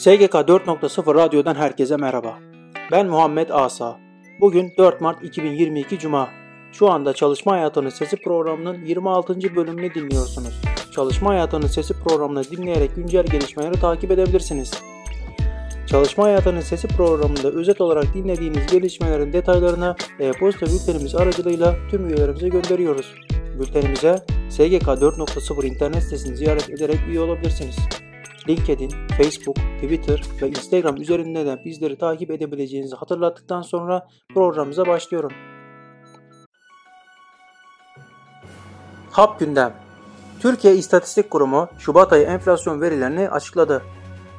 SGK 4.0 Radyo'dan herkese merhaba. Ben Muhammed Asa. Bugün 4 Mart 2022 Cuma. Şu anda Çalışma Hayatının Sesi programının 26. bölümünü dinliyorsunuz. Çalışma Hayatının Sesi programını dinleyerek güncel gelişmeleri takip edebilirsiniz. Çalışma Hayatının Sesi programında özet olarak dinlediğiniz gelişmelerin detaylarını e-posta bültenimiz aracılığıyla tüm üyelerimize gönderiyoruz. Bültenimize SGK 4.0 internet sitesini ziyaret ederek üye olabilirsiniz. LinkedIn, Facebook, Twitter ve Instagram üzerinden de bizleri takip edebileceğinizi hatırlattıktan sonra programımıza başlıyorum. Hap gündem. Türkiye İstatistik Kurumu Şubat ayı enflasyon verilerini açıkladı.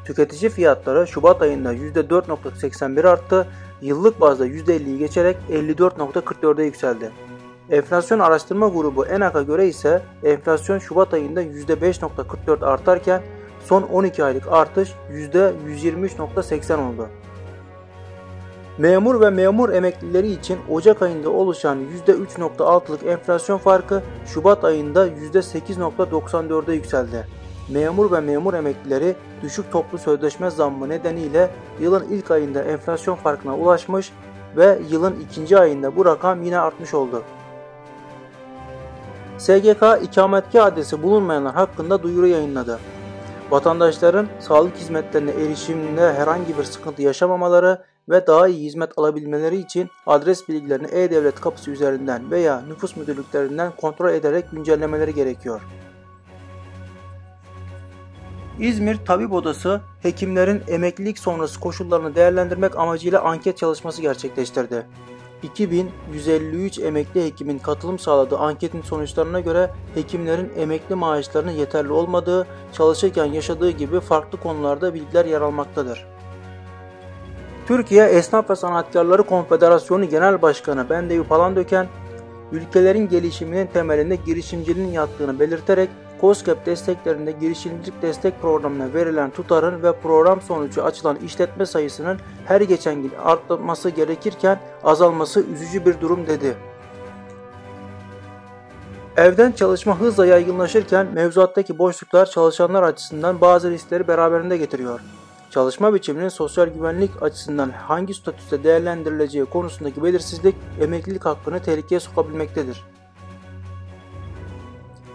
Tüketici fiyatları Şubat ayında %4.81 arttı, yıllık bazda %50'yi geçerek 54.44'e yükseldi. Enflasyon Araştırma Grubu ENAK'a göre ise enflasyon Şubat ayında %5.44 artarken son 12 aylık artış %123.80 oldu. Memur ve memur emeklileri için Ocak ayında oluşan %3.6'lık enflasyon farkı Şubat ayında %8.94'e yükseldi. Memur ve memur emeklileri düşük toplu sözleşme zammı nedeniyle yılın ilk ayında enflasyon farkına ulaşmış ve yılın ikinci ayında bu rakam yine artmış oldu. SGK ikametgah adresi bulunmayanlar hakkında duyuru yayınladı. Vatandaşların sağlık hizmetlerine erişiminde herhangi bir sıkıntı yaşamamaları ve daha iyi hizmet alabilmeleri için adres bilgilerini E-Devlet kapısı üzerinden veya nüfus müdürlüklerinden kontrol ederek güncellemeleri gerekiyor. İzmir Tabip Odası hekimlerin emeklilik sonrası koşullarını değerlendirmek amacıyla anket çalışması gerçekleştirdi. 2153 emekli hekimin katılım sağladığı anketin sonuçlarına göre hekimlerin emekli maaşlarının yeterli olmadığı, çalışırken yaşadığı gibi farklı konularda bilgiler yer almaktadır. Türkiye Esnaf ve Sanatkarları Konfederasyonu Genel Başkanı Bendevi Palandöken, ülkelerin gelişiminin temelinde girişimciliğin yattığını belirterek COSGAP desteklerinde girişimcilik destek programına verilen tutarın ve program sonucu açılan işletme sayısının her geçen gün artması gerekirken azalması üzücü bir durum dedi. Evden çalışma hızla yaygınlaşırken mevzuattaki boşluklar çalışanlar açısından bazı riskleri beraberinde getiriyor. Çalışma biçiminin sosyal güvenlik açısından hangi statüste değerlendirileceği konusundaki belirsizlik emeklilik hakkını tehlikeye sokabilmektedir.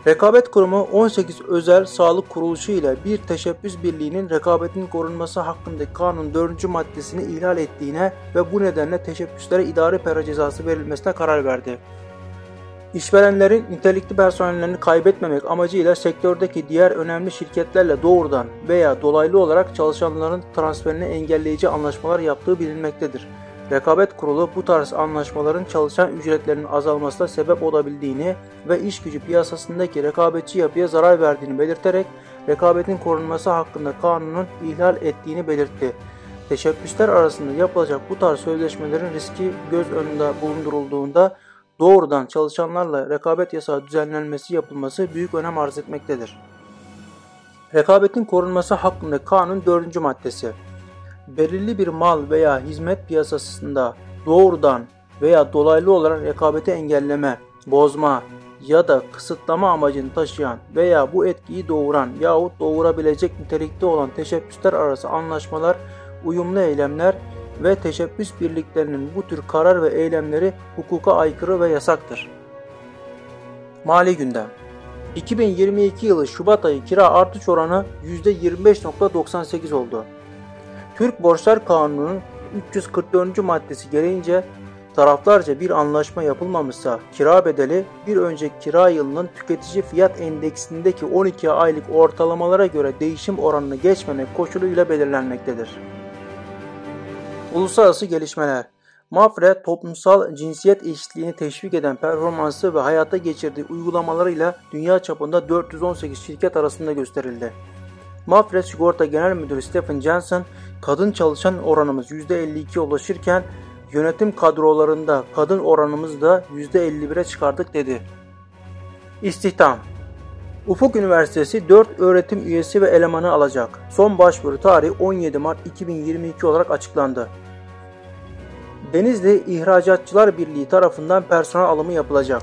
Rekabet Kurumu 18 özel sağlık kuruluşu ile bir teşebbüs birliğinin rekabetin korunması hakkındaki kanun 4. maddesini ihlal ettiğine ve bu nedenle teşebbüslere idari para cezası verilmesine karar verdi. İşverenlerin nitelikli personellerini kaybetmemek amacıyla sektördeki diğer önemli şirketlerle doğrudan veya dolaylı olarak çalışanların transferini engelleyici anlaşmalar yaptığı bilinmektedir. Rekabet Kurulu bu tarz anlaşmaların çalışan ücretlerinin azalmasına sebep olabildiğini ve iş gücü piyasasındaki rekabetçi yapıya zarar verdiğini belirterek rekabetin korunması hakkında kanunun ihlal ettiğini belirtti. Teşebbüsler arasında yapılacak bu tarz sözleşmelerin riski göz önünde bulundurulduğunda doğrudan çalışanlarla rekabet yasağı düzenlenmesi yapılması büyük önem arz etmektedir. Rekabetin korunması hakkında kanun 4. maddesi belirli bir mal veya hizmet piyasasında doğrudan veya dolaylı olarak rekabeti engelleme, bozma ya da kısıtlama amacını taşıyan veya bu etkiyi doğuran yahut doğurabilecek nitelikte olan teşebbüsler arası anlaşmalar, uyumlu eylemler ve teşebbüs birliklerinin bu tür karar ve eylemleri hukuka aykırı ve yasaktır. Mali gündem 2022 yılı Şubat ayı kira artış oranı %25.98 oldu. Türk Borçlar Kanunu'nun 344. maddesi gereğince taraflarca bir anlaşma yapılmamışsa kira bedeli bir önceki kira yılının tüketici fiyat endeksindeki 12 aylık ortalamalara göre değişim oranını geçmemek koşuluyla belirlenmektedir. Uluslararası gelişmeler Mafre toplumsal cinsiyet eşitliğini teşvik eden performansı ve hayata geçirdiği uygulamalarıyla dünya çapında 418 şirket arasında gösterildi. Mafre Sigorta Genel Müdürü Stephen Johnson, kadın çalışan oranımız %52'ye ulaşırken yönetim kadrolarında kadın oranımızı da %51'e çıkardık dedi. İstihdam Ufuk Üniversitesi 4 öğretim üyesi ve elemanı alacak. Son başvuru tarihi 17 Mart 2022 olarak açıklandı. Denizli İhracatçılar Birliği tarafından personel alımı yapılacak.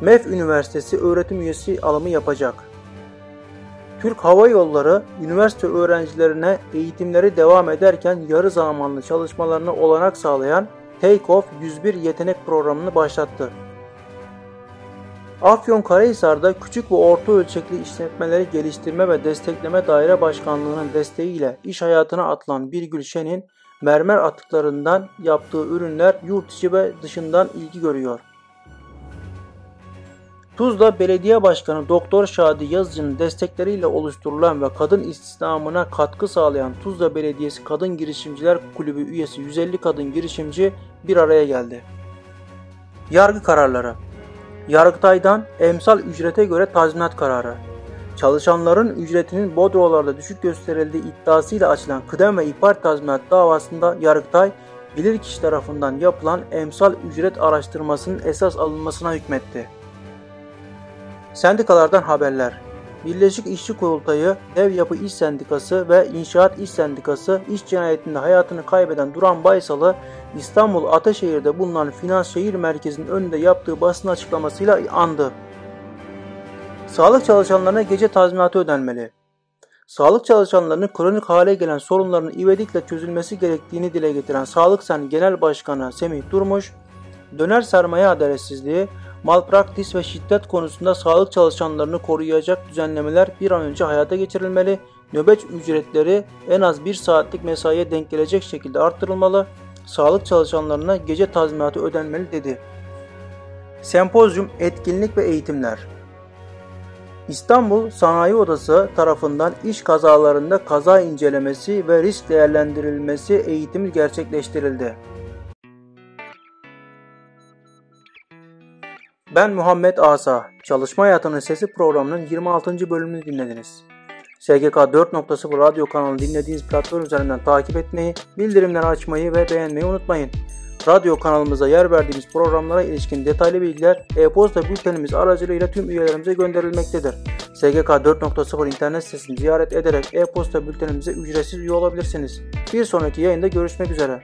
MEF Üniversitesi öğretim üyesi alımı yapacak. Türk Hava Yolları üniversite öğrencilerine eğitimleri devam ederken yarı zamanlı çalışmalarına olanak sağlayan Take-Off 101 yetenek programını başlattı. Afyonkarahisar'da küçük ve orta ölçekli işletmeleri geliştirme ve destekleme daire başkanlığının desteğiyle iş hayatına atılan Birgül Şen'in mermer atıklarından yaptığı ürünler yurt içi ve dışından ilgi görüyor. Tuzla Belediye Başkanı Doktor Şadi Yazıcı'nın destekleriyle oluşturulan ve kadın istihdamına katkı sağlayan Tuzla Belediyesi Kadın Girişimciler Kulübü üyesi 150 kadın girişimci bir araya geldi. Yargı kararları Yargıtay'dan emsal ücrete göre tazminat kararı. Çalışanların ücretinin Bodrolarda düşük gösterildiği iddiasıyla açılan kıdem ve ihbar tazminat davasında Yargıtay, bilirkişi tarafından yapılan emsal ücret araştırmasının esas alınmasına hükmetti. Sendikalardan haberler. Birleşik İşçi Kurultayı, Dev Yapı İş Sendikası ve İnşaat İş Sendikası iş cinayetinde hayatını kaybeden Duran Baysal'ı İstanbul Ataşehir'de bulunan Finans Şehir Merkezi'nin önünde yaptığı basın açıklamasıyla andı. Sağlık çalışanlarına gece tazminatı ödenmeli. Sağlık çalışanlarının kronik hale gelen sorunların ivedilikle çözülmesi gerektiğini dile getiren Sağlık Sen Genel Başkanı Semih Durmuş, döner sermaye adaletsizliği, malpraktis ve şiddet konusunda sağlık çalışanlarını koruyacak düzenlemeler bir an önce hayata geçirilmeli, nöbet ücretleri en az bir saatlik mesaiye denk gelecek şekilde arttırılmalı, sağlık çalışanlarına gece tazminatı ödenmeli dedi. Sempozyum, etkinlik ve eğitimler İstanbul Sanayi Odası tarafından iş kazalarında kaza incelemesi ve risk değerlendirilmesi eğitimi gerçekleştirildi. Ben Muhammed Asa. Çalışma Hayatının Sesi programının 26. bölümünü dinlediniz. SGK 4.0 radyo kanalını dinlediğiniz platform üzerinden takip etmeyi, bildirimleri açmayı ve beğenmeyi unutmayın. Radyo kanalımıza yer verdiğimiz programlara ilişkin detaylı bilgiler e-posta bültenimiz aracılığıyla tüm üyelerimize gönderilmektedir. SGK 4.0 internet sitesini ziyaret ederek e-posta bültenimize ücretsiz üye olabilirsiniz. Bir sonraki yayında görüşmek üzere.